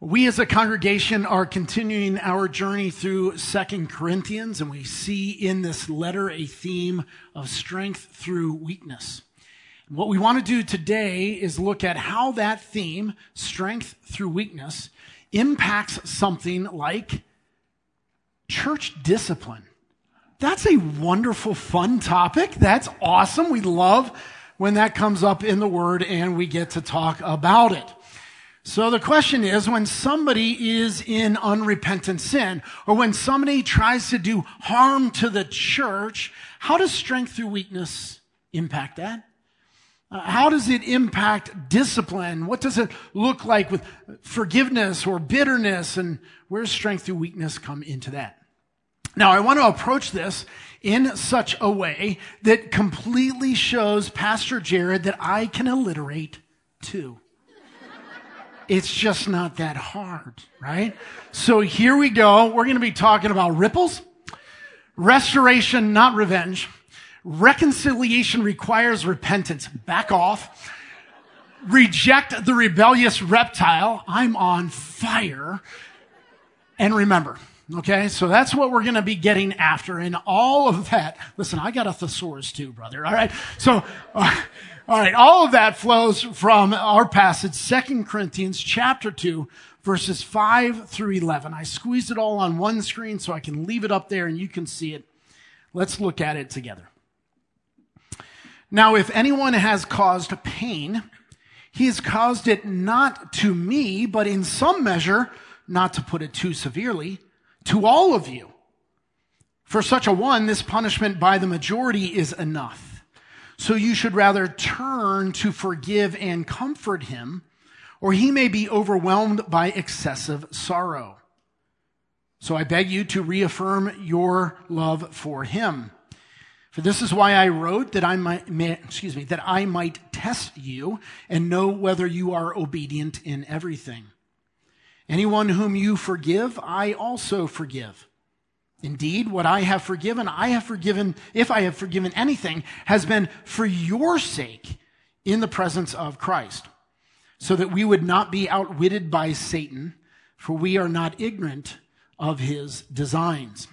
We as a congregation are continuing our journey through Second Corinthians, and we see in this letter a theme of strength through weakness. what we want to do today is look at how that theme, strength through weakness, impacts something like church discipline. That's a wonderful, fun topic. That's awesome. We love when that comes up in the Word and we get to talk about it. So the question is, when somebody is in unrepentant sin, or when somebody tries to do harm to the church, how does strength through weakness impact that? Uh, how does it impact discipline? What does it look like with forgiveness or bitterness? And where does strength through weakness come into that? Now, I want to approach this in such a way that completely shows Pastor Jared that I can alliterate too. It's just not that hard, right? So here we go. We're going to be talking about ripples, restoration, not revenge. Reconciliation requires repentance. Back off. Reject the rebellious reptile. I'm on fire. And remember, okay? So that's what we're going to be getting after. And all of that, listen, I got a thesaurus too, brother. All right. So, uh, all right, all of that flows from our passage, Second Corinthians chapter 2, verses 5 through 11. I squeezed it all on one screen so I can leave it up there and you can see it. Let's look at it together. Now, if anyone has caused pain, he has caused it not to me, but in some measure, not to put it too severely, to all of you. For such a one, this punishment by the majority is enough. So you should rather turn to forgive and comfort him, or he may be overwhelmed by excessive sorrow. So I beg you to reaffirm your love for him. For this is why I wrote that I might, may, excuse me, that I might test you and know whether you are obedient in everything. Anyone whom you forgive, I also forgive. Indeed, what I have forgiven, I have forgiven, if I have forgiven anything, has been for your sake in the presence of Christ, so that we would not be outwitted by Satan, for we are not ignorant of his designs.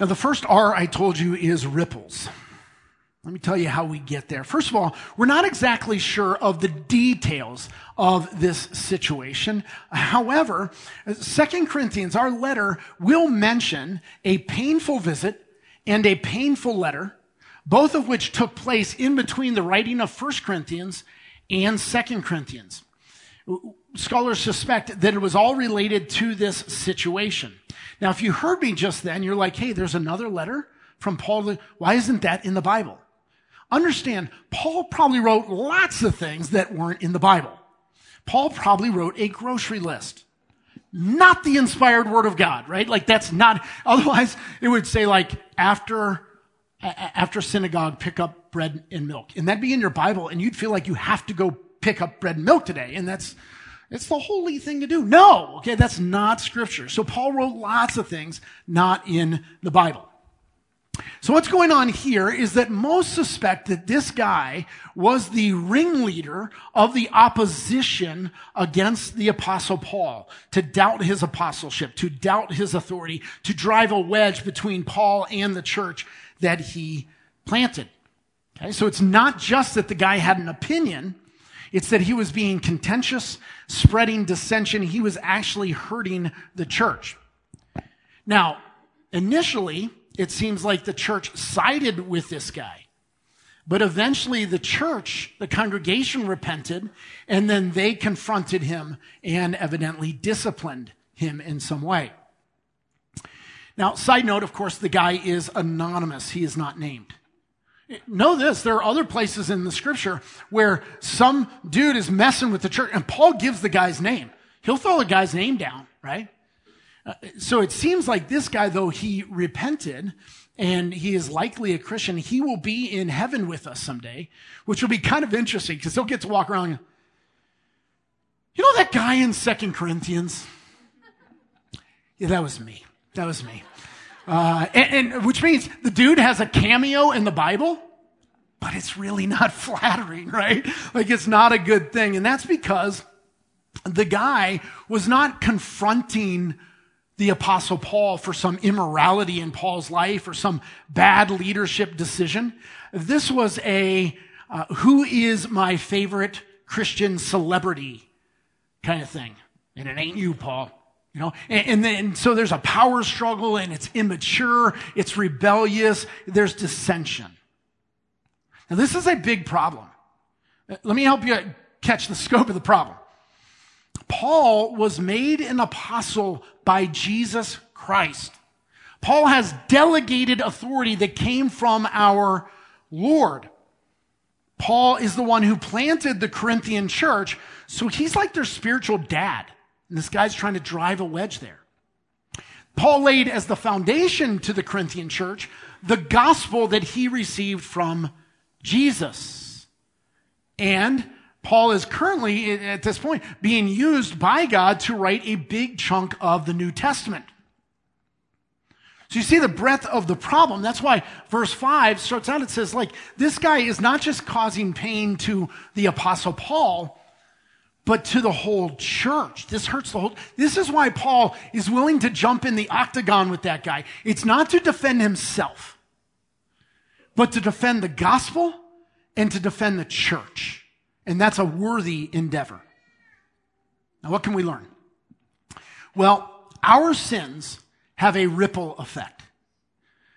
Now, the first R I told you is ripples. Let me tell you how we get there. First of all, we're not exactly sure of the details of this situation. However, Second Corinthians, our letter, will mention a painful visit and a painful letter, both of which took place in between the writing of First Corinthians and Second Corinthians. Scholars suspect that it was all related to this situation. Now, if you heard me just then, you're like, hey, there's another letter from Paul. Why isn't that in the Bible? Understand, Paul probably wrote lots of things that weren't in the Bible. Paul probably wrote a grocery list. Not the inspired word of God, right? Like that's not, otherwise it would say like after, after synagogue, pick up bread and milk. And that'd be in your Bible and you'd feel like you have to go pick up bread and milk today. And that's, it's the holy thing to do. No, okay, that's not scripture. So Paul wrote lots of things not in the Bible. So what's going on here is that most suspect that this guy was the ringleader of the opposition against the apostle Paul, to doubt his apostleship, to doubt his authority, to drive a wedge between Paul and the church that he planted. Okay, so it's not just that the guy had an opinion, it's that he was being contentious, spreading dissension. He was actually hurting the church. Now, initially, it seems like the church sided with this guy. But eventually the church, the congregation repented, and then they confronted him and evidently disciplined him in some way. Now, side note, of course, the guy is anonymous. He is not named. Know this, there are other places in the scripture where some dude is messing with the church, and Paul gives the guy's name. He'll throw the guy's name down, right? So it seems like this guy, though he repented and he is likely a Christian, he will be in heaven with us someday, which will be kind of interesting because he'll get to walk around. You know that guy in Second Corinthians? Yeah, that was me. That was me. Uh, and, and which means the dude has a cameo in the Bible, but it's really not flattering, right? Like it's not a good thing. And that's because the guy was not confronting the apostle Paul for some immorality in Paul's life or some bad leadership decision. This was a, uh, who is my favorite Christian celebrity kind of thing. And it ain't you, Paul. You know, and, and then so there's a power struggle and it's immature, it's rebellious, there's dissension. Now, this is a big problem. Let me help you catch the scope of the problem. Paul was made an apostle by Jesus Christ. Paul has delegated authority that came from our Lord. Paul is the one who planted the Corinthian church, so he's like their spiritual dad. And this guy's trying to drive a wedge there. Paul laid as the foundation to the Corinthian church the gospel that he received from Jesus. And Paul is currently, at this point, being used by God to write a big chunk of the New Testament. So you see the breadth of the problem. That's why verse 5 starts out, it says, like, this guy is not just causing pain to the apostle Paul, but to the whole church. This hurts the whole. This is why Paul is willing to jump in the octagon with that guy. It's not to defend himself, but to defend the gospel and to defend the church. And that's a worthy endeavor. Now, what can we learn? Well, our sins have a ripple effect.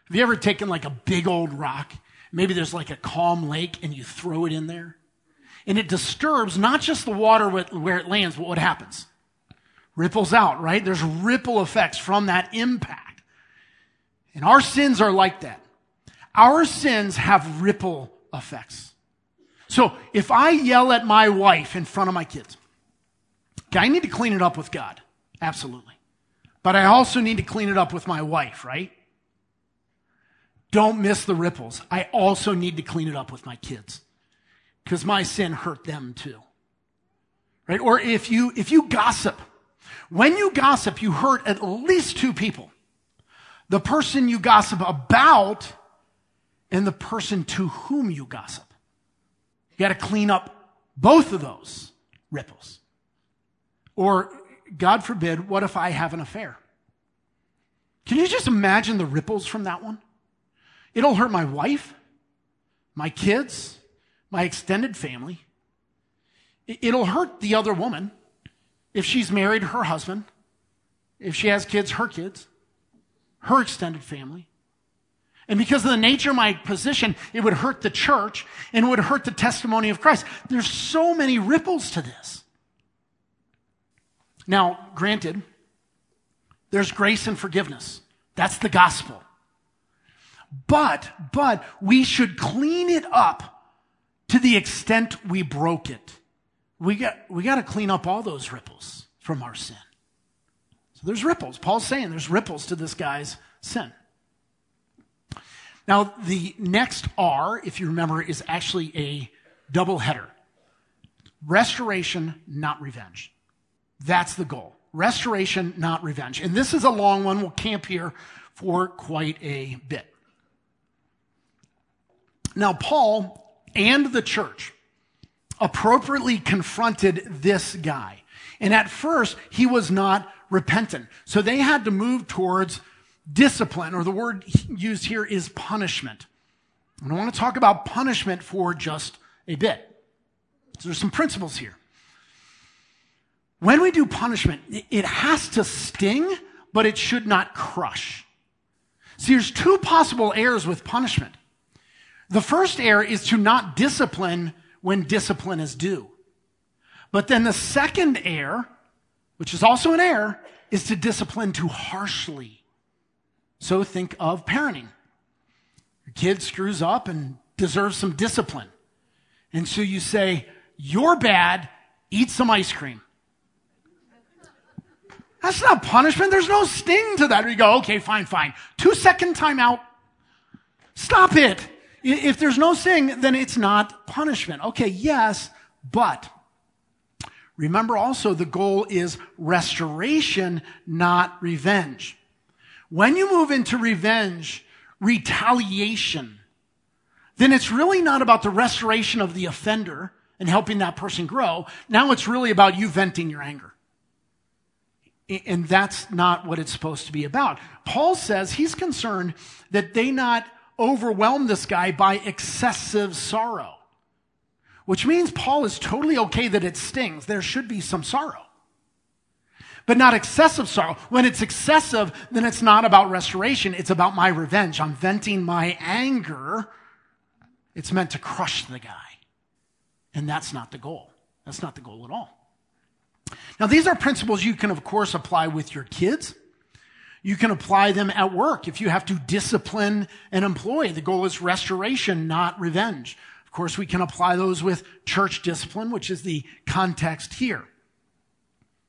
Have you ever taken like a big old rock? Maybe there's like a calm lake and you throw it in there. And it disturbs not just the water where it lands, but what happens? Ripples out, right? There's ripple effects from that impact. And our sins are like that. Our sins have ripple effects. So if I yell at my wife in front of my kids, okay, I need to clean it up with God. Absolutely. But I also need to clean it up with my wife, right? Don't miss the ripples. I also need to clean it up with my kids because my sin hurt them too. Right? Or if you, if you gossip, when you gossip, you hurt at least two people. The person you gossip about and the person to whom you gossip. You got to clean up both of those ripples. Or, God forbid, what if I have an affair? Can you just imagine the ripples from that one? It'll hurt my wife, my kids, my extended family. It'll hurt the other woman if she's married her husband, if she has kids, her kids, her extended family. And because of the nature of my position, it would hurt the church and it would hurt the testimony of Christ. There's so many ripples to this. Now, granted, there's grace and forgiveness. That's the gospel. But, but we should clean it up to the extent we broke it. We got, we got to clean up all those ripples from our sin. So there's ripples. Paul's saying there's ripples to this guy's sin. Now, the next R, if you remember, is actually a double header. Restoration, not revenge. That's the goal. Restoration, not revenge. And this is a long one. We'll camp here for quite a bit. Now, Paul and the church appropriately confronted this guy. And at first, he was not repentant. So they had to move towards discipline, or the word used here is punishment. And I want to talk about punishment for just a bit. So there's some principles here. When we do punishment, it has to sting, but it should not crush. See, there's two possible errors with punishment. The first error is to not discipline when discipline is due. But then the second error, which is also an error, is to discipline too harshly. So think of parenting. Your kid screws up and deserves some discipline. And so you say, You're bad, eat some ice cream. That's not punishment. There's no sting to that. You go, okay, fine, fine. Two second timeout. Stop it. If there's no sting, then it's not punishment. Okay, yes, but remember also the goal is restoration, not revenge. When you move into revenge, retaliation, then it's really not about the restoration of the offender, and helping that person grow. Now it's really about you venting your anger. And that's not what it's supposed to be about. Paul says he's concerned that they not overwhelm this guy by excessive sorrow, which means Paul is totally okay that it stings. There should be some sorrow but not excessive sorrow. When it's excessive, then it's not about restoration. It's about my revenge. I'm venting my anger. It's meant to crush the guy. And that's not the goal. That's not the goal at all. Now, these are principles you can, of course, apply with your kids. You can apply them at work if you have to discipline an employee. The goal is restoration, not revenge. Of course, we can apply those with church discipline, which is the context here.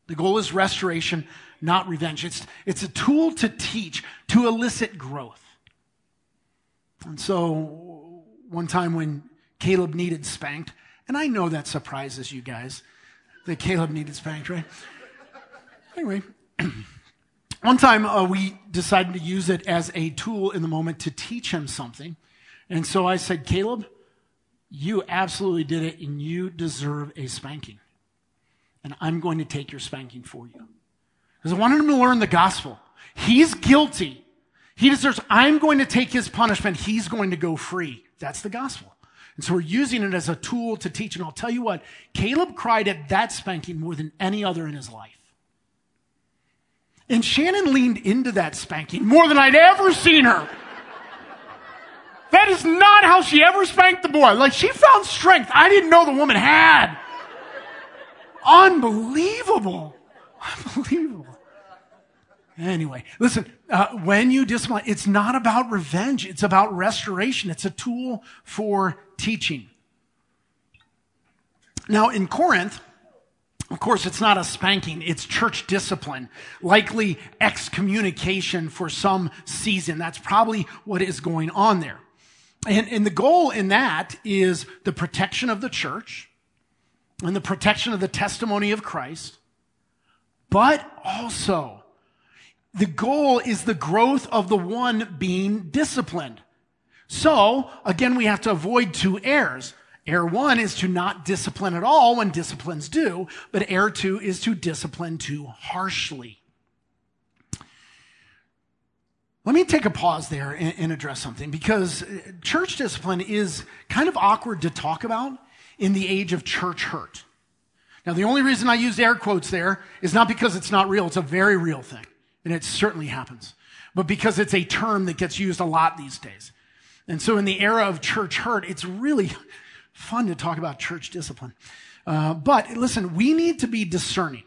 The goal is restoration, not revenge. It's, it's a tool to teach, to elicit growth. And so, one time when Caleb needed spanked, and I know that surprises you guys that Caleb needed spanked, right? Anyway, one time uh, we decided to use it as a tool in the moment to teach him something. And so I said, Caleb, you absolutely did it and you deserve a spanking and I'm going to take your spanking for you. Because I wanted him to learn the gospel. He's guilty. He deserves, I'm going to take his punishment. He's going to go free. That's the gospel. And so we're using it as a tool to teach. And I'll tell you what, Caleb cried at that spanking more than any other in his life. And Shannon leaned into that spanking more than I'd ever seen her. That is not how she ever spanked the boy. Like she found strength I didn't know the woman had. Unbelievable. Unbelievable. Anyway, listen, uh, when you discipline, it's not about revenge. It's about restoration. It's a tool for teaching. Now, in Corinth, of course, it's not a spanking, it's church discipline, likely excommunication for some season. That's probably what is going on there. And, and the goal in that is the protection of the church, and the protection of the testimony of Christ, but also the goal is the growth of the one being disciplined. So, again, we have to avoid two errors. Error one is to not discipline at all when disciplines do, but error two is to discipline too harshly. Let me take a pause there and, address something because church discipline is kind of awkward to talk about in the age of church hurt. Now, the only reason I used air quotes there is not because it's not real, it's a very real thing, and it certainly happens, but because it's a term that gets used a lot these days. And so, in the era of church hurt, it's really fun to talk about church discipline. Uh, but listen, we need to be discerning.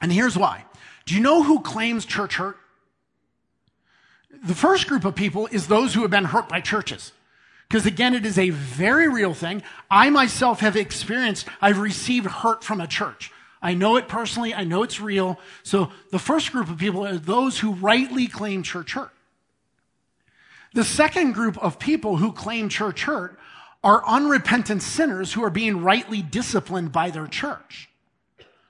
And here's why. Do you know who claims church hurt? The first group of people is those who have been hurt by churches. Because again, it is a very real thing. I myself have experienced, I've received hurt from a church. I know it personally. I know it's real. So the first group of people are those who rightly claim church hurt. The second group of people who claim church hurt are unrepentant sinners who are being rightly disciplined by their church.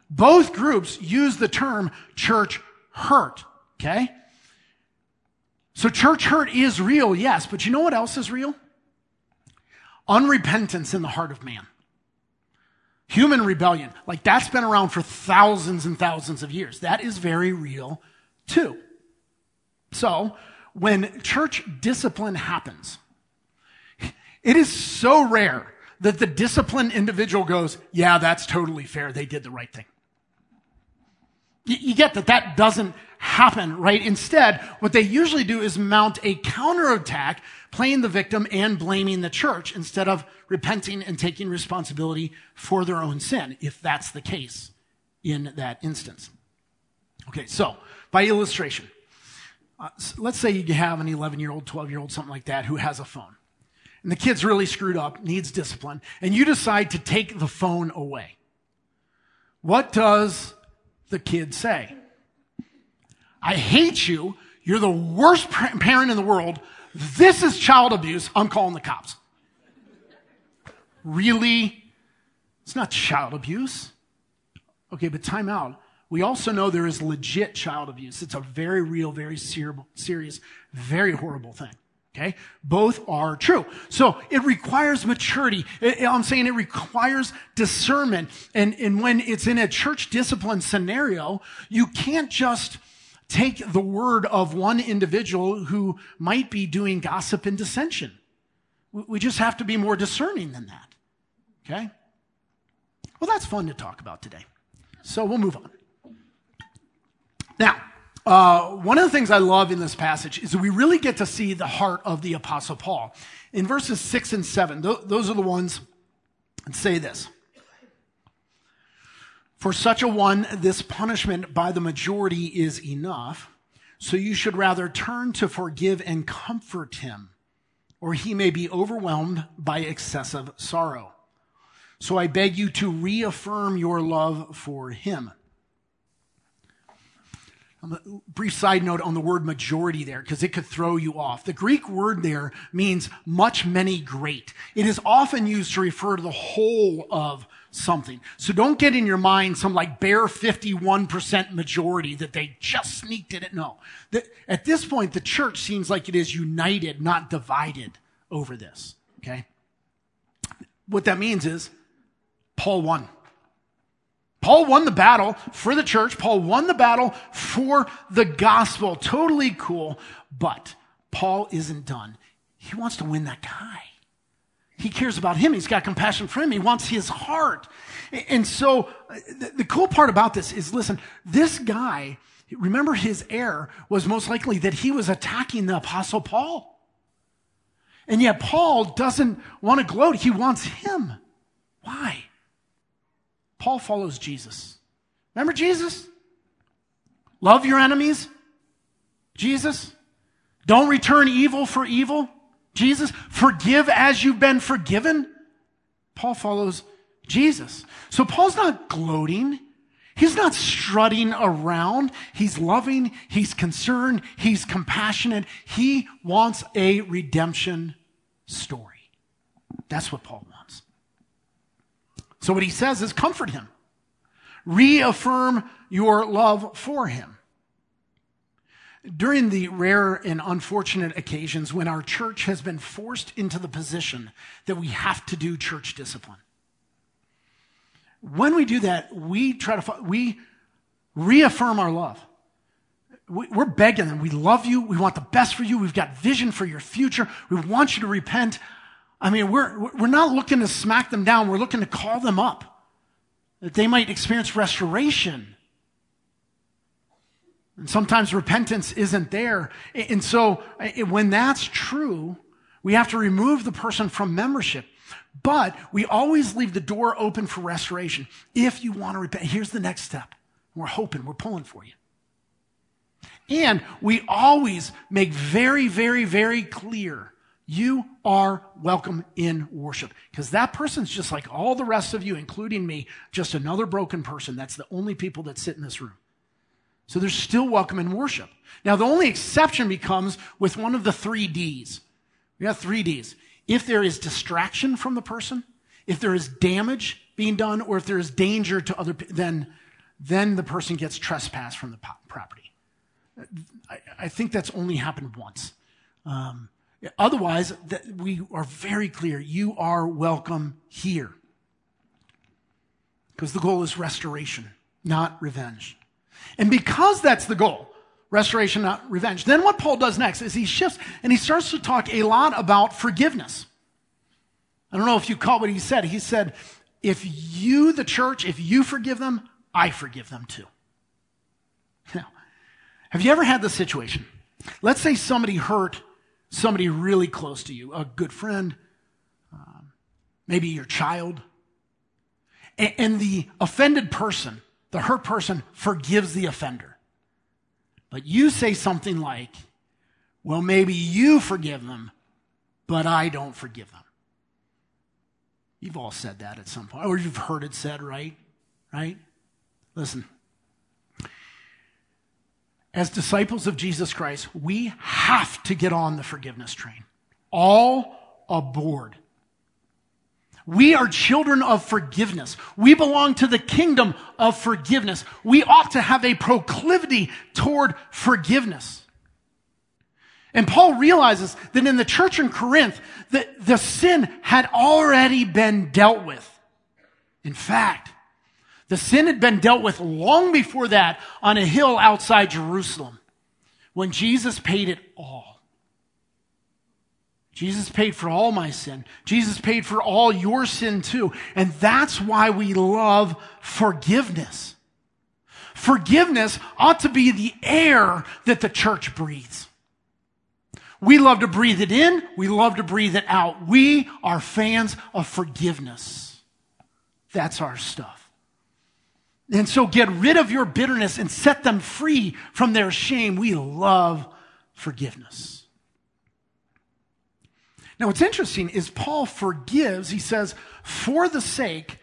Both groups use the term church hurt. Okay? So church hurt is real, yes, but you know what else is real? Unrepentance in the heart of man. Human rebellion, like that's been around for thousands and thousands of years. That is very real too. So, when church discipline happens, it is so rare that the disciplined individual goes, Yeah, that's totally fair. They did the right thing. You get that that doesn't happen, right? Instead, what they usually do is mount a counterattack, playing the victim and blaming the church instead of repenting and taking responsibility for their own sin, if that's the case in that instance. Okay, so by illustration, uh, let's say you have an 11 year old, 12 year old, something like that, who has a phone. And the kid's really screwed up, needs discipline, and you decide to take the phone away. What does the kid say? I hate you. You're the worst parent in the world. This is child abuse. I'm calling the cops. Really? It's not child abuse. Okay, but time out. We also know there is legit child abuse. It's a very real, very serious, very horrible thing. Okay? Both are true. So it requires maturity. I'm saying it requires discernment. And, and when it's in a church discipline scenario, you can't just take the word of one individual who might be doing gossip and dissension. We just have to be more discerning than that. Okay? Well, that's fun to talk about today. So we'll move on. Now, uh, one of the things I love in this passage is that we really get to see the heart of the Apostle Paul. In verses 6 and 7, th- those are the ones that say this. For such a one, this punishment by the majority is enough. So you should rather turn to forgive and comfort him, or he may be overwhelmed by excessive sorrow. So I beg you to reaffirm your love for him. A brief side note on the word majority there, because it could throw you off. The Greek word there means much, many, great. It is often used to refer to the whole of something. So don't get in your mind some like bare 51% majority that they just sneaked it. No. at this point, the church seems like it is united, not divided over this. Okay? What that means is Paul won. Paul won the battle for the church. Paul won the battle for the gospel. Totally cool. But Paul isn't done. He wants to win that guy. He cares about him. He's got compassion for him. He wants his heart. And so uh, the, the cool part about this is listen, this guy, remember his error was most likely that he was attacking the apostle Paul. And yet Paul doesn't want to gloat. He wants him. Why? Paul follows Jesus. Remember Jesus? Love your enemies. Jesus. Don't return evil for evil. Jesus. Forgive as you've been forgiven. Paul follows Jesus. So Paul's not gloating. He's not strutting around. He's loving. He's concerned. He's compassionate. He wants a redemption story. That's what Paul wants. So what he says is comfort him. Reaffirm your love for him. During the rare and unfortunate occasions when our church has been forced into the position that we have to do church discipline, when we do that, we try to, we reaffirm our love. We're begging them. We love you. We want the best for you. We've got vision for your future. We want you to repent. I mean, we're, we're not looking to smack them down. We're looking to call them up that they might experience restoration. And sometimes repentance isn't there. And so when that's true, we have to remove the person from membership. But we always leave the door open for restoration. If you want to repent, here's the next step. We're hoping, we're pulling for you. And we always make very, very, very clear you are welcome in worship. Because that person's just like all the rest of you, including me, just another broken person. That's the only people that sit in this room. So they're still welcome in worship. Now, the only exception becomes with one of the three D's. We have three D's. If there is distraction from the person, if there is damage being done, or if there is danger to other, then, then the person gets trespassed from the property. I, I think that's only happened once. Um, Otherwise, we are very clear you are welcome here. Because the goal is restoration, not revenge. And because that's the goal, restoration, not revenge, then what Paul does next is he shifts and he starts to talk a lot about forgiveness. I don't know if you caught what he said. He said, if you, the church, if you forgive them, I forgive them too. Now, have you ever had this situation? Let's say somebody hurt somebody really close to you, a good friend, um, maybe your child. And, and the offended person, the hurt person, forgives the offender. But you say something like, well, maybe you forgive them, but I don't forgive them. You've all said that at some point, or you've heard it said, right? Right? Listen, as disciples of Jesus Christ, we have to get on the forgiveness train. All aboard. We are children of forgiveness. We belong to the kingdom of forgiveness. We ought to have a proclivity toward forgiveness. And Paul realizes that in the church in Corinth, that the sin had already been dealt with. In fact, the sin had been dealt with long before that on a hill outside Jerusalem when Jesus paid it all. Jesus paid for all my sin. Jesus paid for all your sin too. And that's why we love forgiveness. Forgiveness ought to be the air that the church breathes. We love to breathe it in. We love to breathe it out. We are fans of forgiveness. That's our stuff. And so get rid of your bitterness and set them free from their shame. We love forgiveness. Now, what's interesting is Paul forgives, he says, for the sake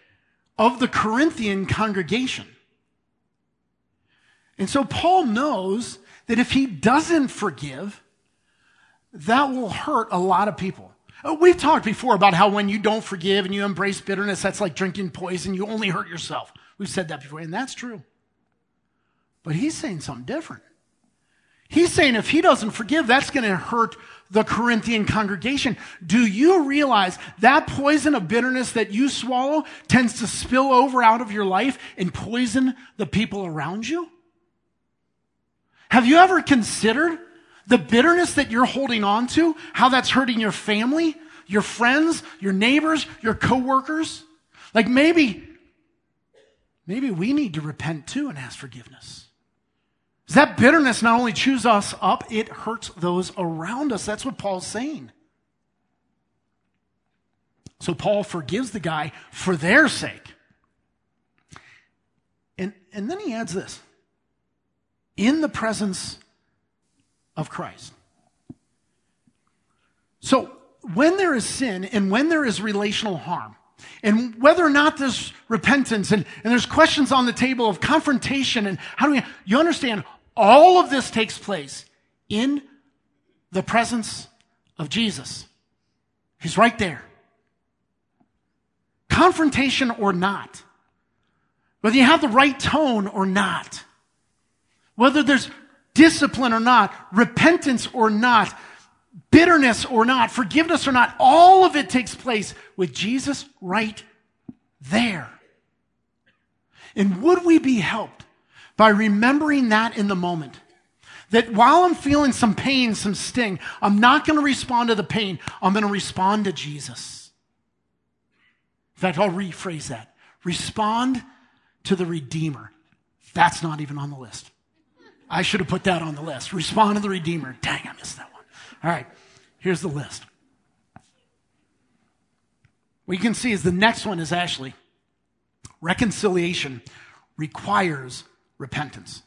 of the Corinthian congregation. And so Paul knows that if he doesn't forgive, that will hurt a lot of people. Uh, we've talked before about how when you don't forgive and you embrace bitterness, that's like drinking poison. You only hurt yourself. We've said that before, and that's true. But he's saying something different. He's saying if he doesn't forgive, that's going to hurt the Corinthian congregation. Do you realize that poison of bitterness that you swallow tends to spill over out of your life and poison the people around you? Have you ever considered the bitterness that you're holding on to, how that's hurting your family, your friends, your neighbors, your coworkers. Like maybe, maybe we need to repent too and ask forgiveness. That bitterness not only chews us up, it hurts those around us. That's what Paul's saying. So Paul forgives the guy for their sake. And, and then he adds this in the presence of Christ. So, when there is sin and when there is relational harm, and whether or not there's repentance and, and there's questions on the table of confrontation and how do we, you understand all of this takes place in the presence of Jesus. He's right there. Confrontation or not, whether you have the right tone or not, whether there's discipline or not, repentance or not, bitterness or not, forgiveness or not, all of it takes place with Jesus right there. And would we be helped by remembering that in the moment? That while I'm feeling some pain, some sting, I'm not going to respond to the pain. I'm going to respond to Jesus. In fact, I'll rephrase that. Respond to the Redeemer. That's not even on the list. I should have put that on the list. Respond to the Redeemer. Dang, I missed that one. All right, here's the list. What you can see is the next one is actually reconciliation requires repentance.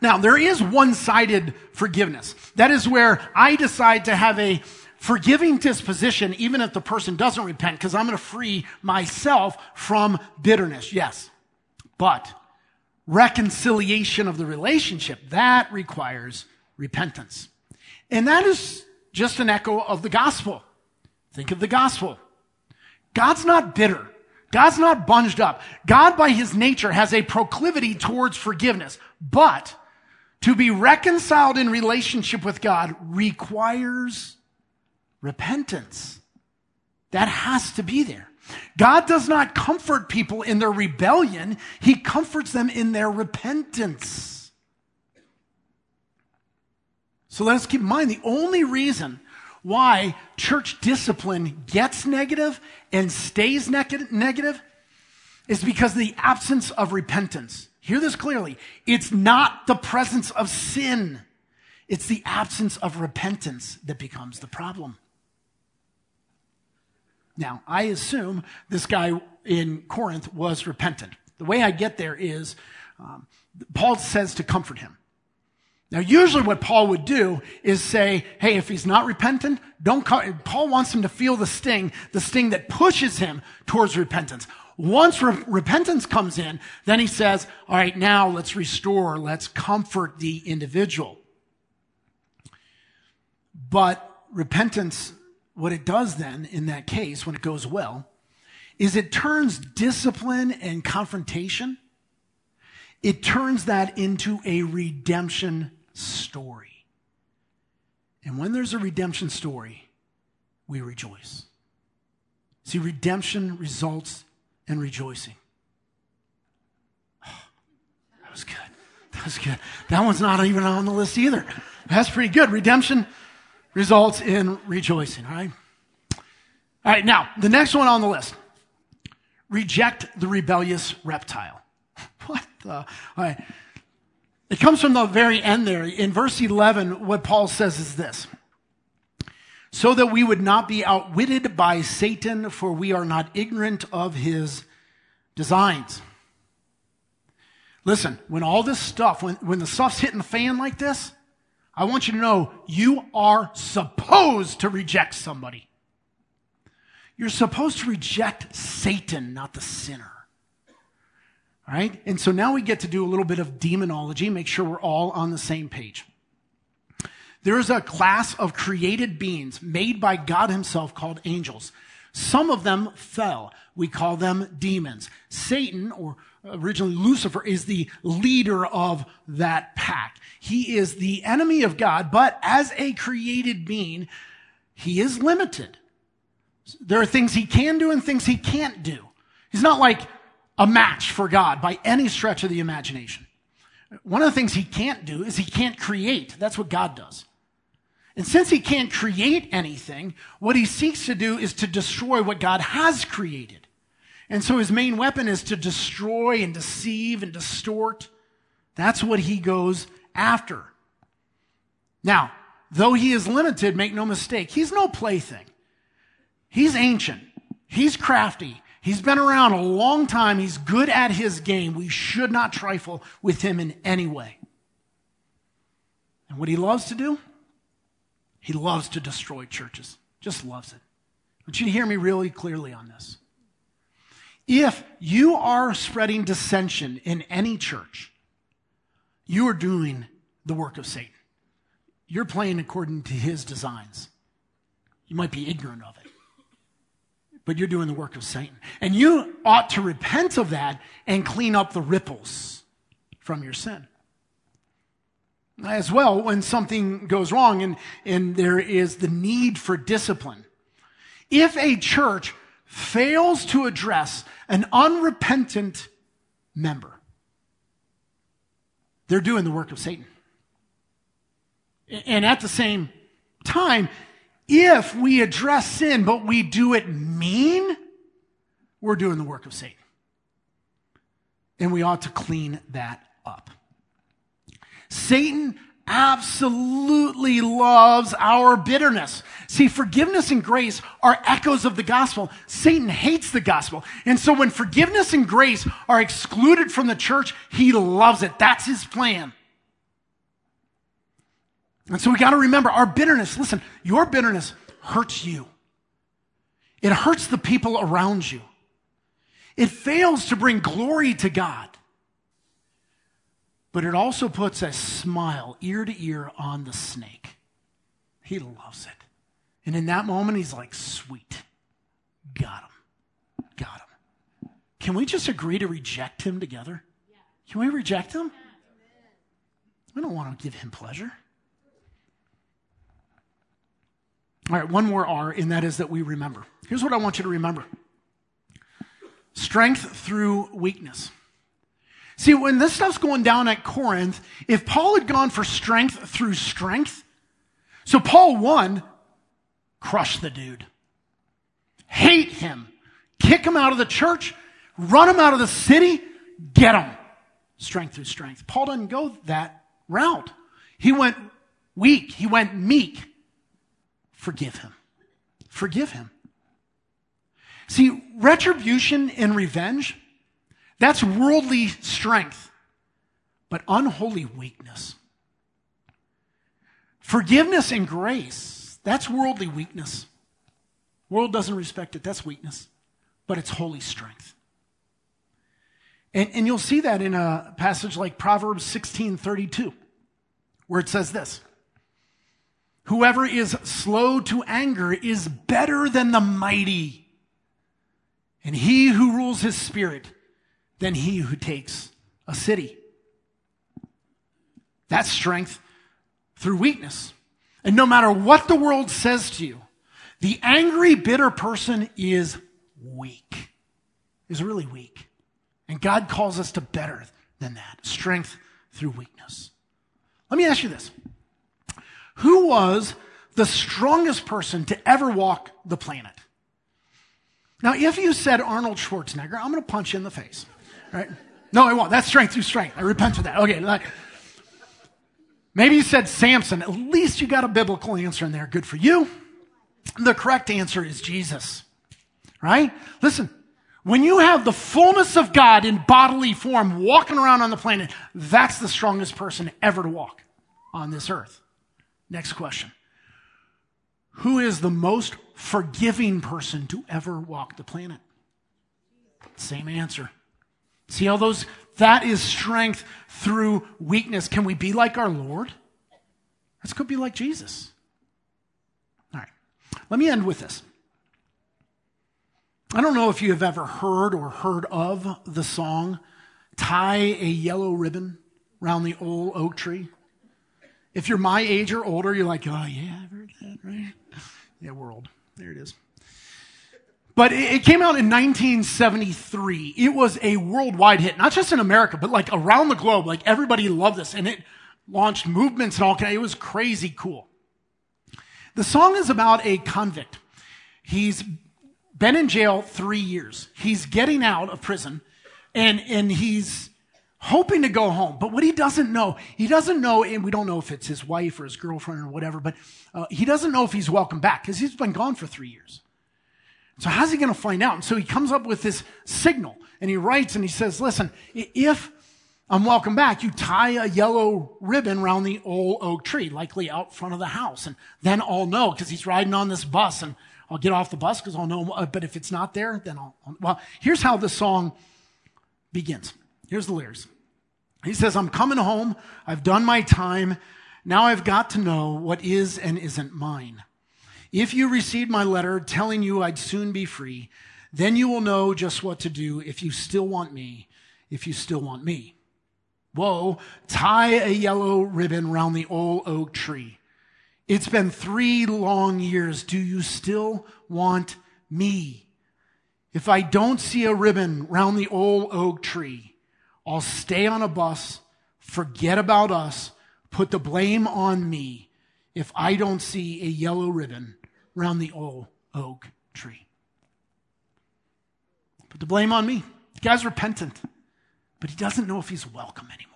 Now, there is one sided forgiveness. That is where I decide to have a forgiving disposition, even if the person doesn't repent, because I'm going to free myself from bitterness. Yes. But reconciliation of the relationship, that requires repentance. And that is just an echo of the gospel. Think of the gospel. God's not bitter. God's not bunged up. God, by his nature, has a proclivity towards forgiveness. But to be reconciled in relationship with God requires repentance. That has to be there. God does not comfort people in their rebellion, He comforts them in their repentance. So let us keep in mind the only reason why church discipline gets negative and stays negative is because the absence of repentance. Hear this clearly. It's not the presence of sin. It's the absence of repentance that becomes the problem. Now, I assume this guy in Corinth was repentant. The way I get there is um, Paul says to comfort him. Now, usually what Paul would do is say, hey, if he's not repentant, don't. Paul wants him to feel the sting, the sting that pushes him towards repentance. Once re- repentance comes in, then he says, all right, now let's restore, let's comfort the individual. But repentance what it does then in that case, when it goes well, is it turns discipline and confrontation, it turns that into a redemption story. And when there's a redemption story, we rejoice. See, redemption results in rejoicing. that was good. That was good. That one's not even on the list either. That's pretty good. Redemption results in rejoicing, all right? All right, now, the next one on the list reject the rebellious reptile. What the? All right. It comes from the very end there. In verse 11, what Paul says is this so that we would not be outwitted by Satan, for we are not ignorant of his designs. Listen, when all this stuff, when, when the stuff's hitting the fan like this, I want you to know you are supposed to reject somebody. You're supposed to reject Satan, not the sinner. All right? And so now we get to do a little bit of demonology, make sure we're all on the same page. There is a class of created beings made by God Himself called angels. Some of them fell. We call them demons. Satan, or originally Lucifer, is the leader of that pack. He is the enemy of God, but as a created being, he is limited. There are things he can do and things he can't do. He's not like a match for God by any stretch of the imagination. One of the things he can't do is he can't create. That's what God does. And since he can't create anything, what he seeks to do is to destroy what God has created. And so his main weapon is to destroy and deceive and distort. That's what he goes after. Now, though he is limited, make no mistake, he's no plaything. He's ancient. He's crafty. He's been around a long time. He's good at his game. We should not trifle with him in any way. And what he loves to do? He loves to destroy churches. Just loves it. I want you to hear me really clearly on this. If you are spreading dissension in any church, you are doing the work of Satan. You're playing according to his designs. You might be ignorant of it but you're doing the work of Satan. And you ought to repent of that and clean up the ripples from your sin. As well, when something goes wrong and, and there is the need for discipline. If a church fails to address an unrepentant member, they're doing the work of Satan. And at the same time, if we address sin, but we do it mean, we're doing the work of Satan. And we ought to clean that up. Satan absolutely loves our bitterness. See, forgiveness and grace are echoes of the gospel. Satan hates the gospel. And so when forgiveness and grace are excluded from the church, he loves it. That's his plan. And so we got to remember our bitterness. Listen, your bitterness hurts you. It hurts the people around you. It fails to bring glory to God. But it also puts a smile ear to ear on the snake. He loves it. And in that moment, he's like, sweet. Got him. Got him. Can we just agree to reject him together? Can we reject him? We don't want to give him pleasure. All right, one more R, and that is that we remember. Here's what I want you to remember strength through weakness. See, when this stuff's going down at Corinth, if Paul had gone for strength through strength, so Paul won, crush the dude, hate him, kick him out of the church, run him out of the city, get him. Strength through strength. Paul doesn't go that route. He went weak, he went meek. Forgive him. Forgive him. See, retribution and revenge, that's worldly strength, but unholy weakness. Forgiveness and grace, that's worldly weakness. World doesn't respect it, that's weakness, but it's holy strength. And, and you'll see that in a passage like Proverbs 16 32, where it says this. Whoever is slow to anger is better than the mighty. And he who rules his spirit than he who takes a city. That's strength through weakness. And no matter what the world says to you, the angry, bitter person is weak, is really weak. And God calls us to better than that strength through weakness. Let me ask you this Who was the strongest person to ever walk the planet? Now, if you said Arnold Schwarzenegger, I'm going to punch you in the face, right? No, I won't. That's strength through strength. I repent of that. Okay. Like, maybe you said Samson. At least you got a biblical answer in there. Good for you. The correct answer is Jesus. Right? Listen, when you have the fullness of God in bodily form walking around on the planet, that's the strongest person ever to walk on this earth. Next question. Who is the most forgiving person to ever walk the planet? Same answer. See how those, that is strength through weakness. Can we be like our Lord? Let's go be like Jesus. All right. Let me end with this. I don't know if you have ever heard or heard of the song, Tie a Yellow Ribbon Round the Old Oak Tree. If you're my age or older, you're like, oh, yeah, I've heard that, right? Yeah, we're old. There it is. But it came out in 1973. It was a worldwide hit, not just in America, but like around the globe. Like everybody loved this and it launched movements and all. It was crazy cool. The song is about a convict. He's been in jail three years. He's getting out of prison and, and he's hoping to go home. But what he doesn't know, he doesn't know, and we don't know if it's his wife or his girlfriend or whatever, but uh, he doesn't know if he's welcome back because he's been gone for three years. So how's he going to find out? And so he comes up with this signal and he writes and he says, listen, if I'm welcome back, you tie a yellow ribbon around the old oak tree, likely out front of the house. And then I'll know because he's riding on this bus and I'll get off the bus because I'll know. Uh, but if it's not there, then I'll, well, here's how the song begins. Here's the lyrics. He says, I'm coming home. I've done my time. Now I've got to know what is and isn't mine. If you received my letter telling you I'd soon be free, then you will know just what to do if you still want me, if you still want me. Whoa, tie a yellow ribbon round the old oak tree. It's been three long years. Do you still want me? If I don't see a ribbon round the old oak tree, I'll stay on a bus, forget about us, put the blame on me if I don't see a yellow ribbon around the old oak tree. Put the blame on me. The guy's repentant, but he doesn't know if he's welcome anymore.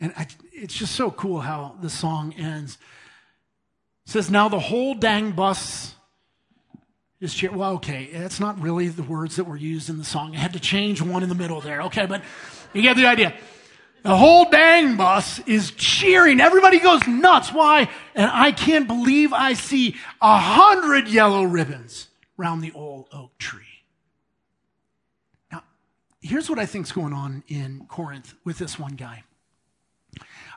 And I, it's just so cool how the song ends. It says, Now the whole dang bus is cheer. Well, okay, that's not really the words that were used in the song. I had to change one in the middle there. Okay, but you get the idea. The whole dang bus is cheering. Everybody goes nuts. Why? And I can't believe I see a hundred yellow ribbons around the old oak tree. Now, here's what I think's going on in Corinth with this one guy.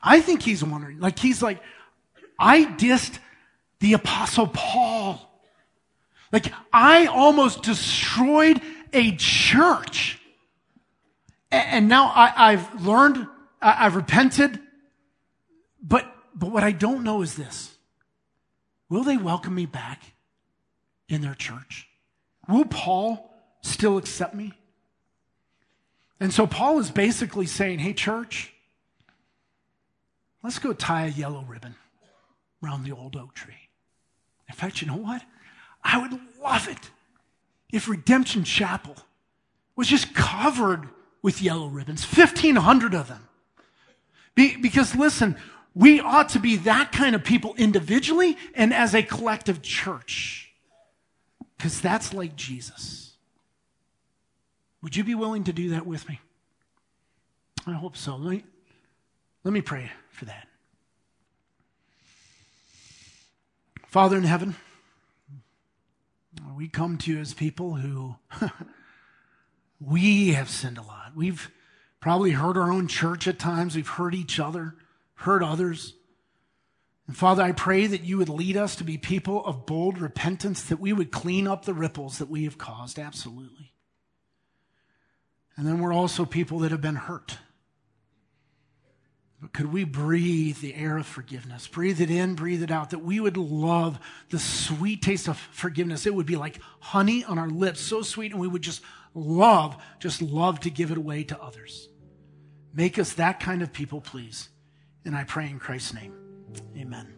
I think he's wondering, like he's like, I dissed the apostle Paul. Like I almost destroyed a church. And now I, have learned I've repented, but, but what I don't know is this. Will they welcome me back in their church? Will Paul still accept me? And so Paul is basically saying, hey, church, let's go tie a yellow ribbon around the old oak tree. In fact, you know what? I would love it if Redemption Chapel was just covered with yellow ribbons, 1,500 of them. Be, because listen, we ought to be that kind of people individually and as a collective church. Because that's like Jesus. Would you be willing to do that with me? I hope so. Let me, let me pray for that. Father in heaven, we come to you as people who we have sinned a lot. We've Probably hurt our own church at times. We've hurt each other, hurt others. And Father, I pray that you would lead us to be people of bold repentance, that we would clean up the ripples that we have caused. Absolutely. And then we're also people that have been hurt. But could we breathe the air of forgiveness? Breathe it in, breathe it out, that we would love the sweet taste of forgiveness. It would be like honey on our lips, so sweet, and we would just love, just love to give it away to others. Make us that kind of people, please. And I pray in Christ's name. Amen.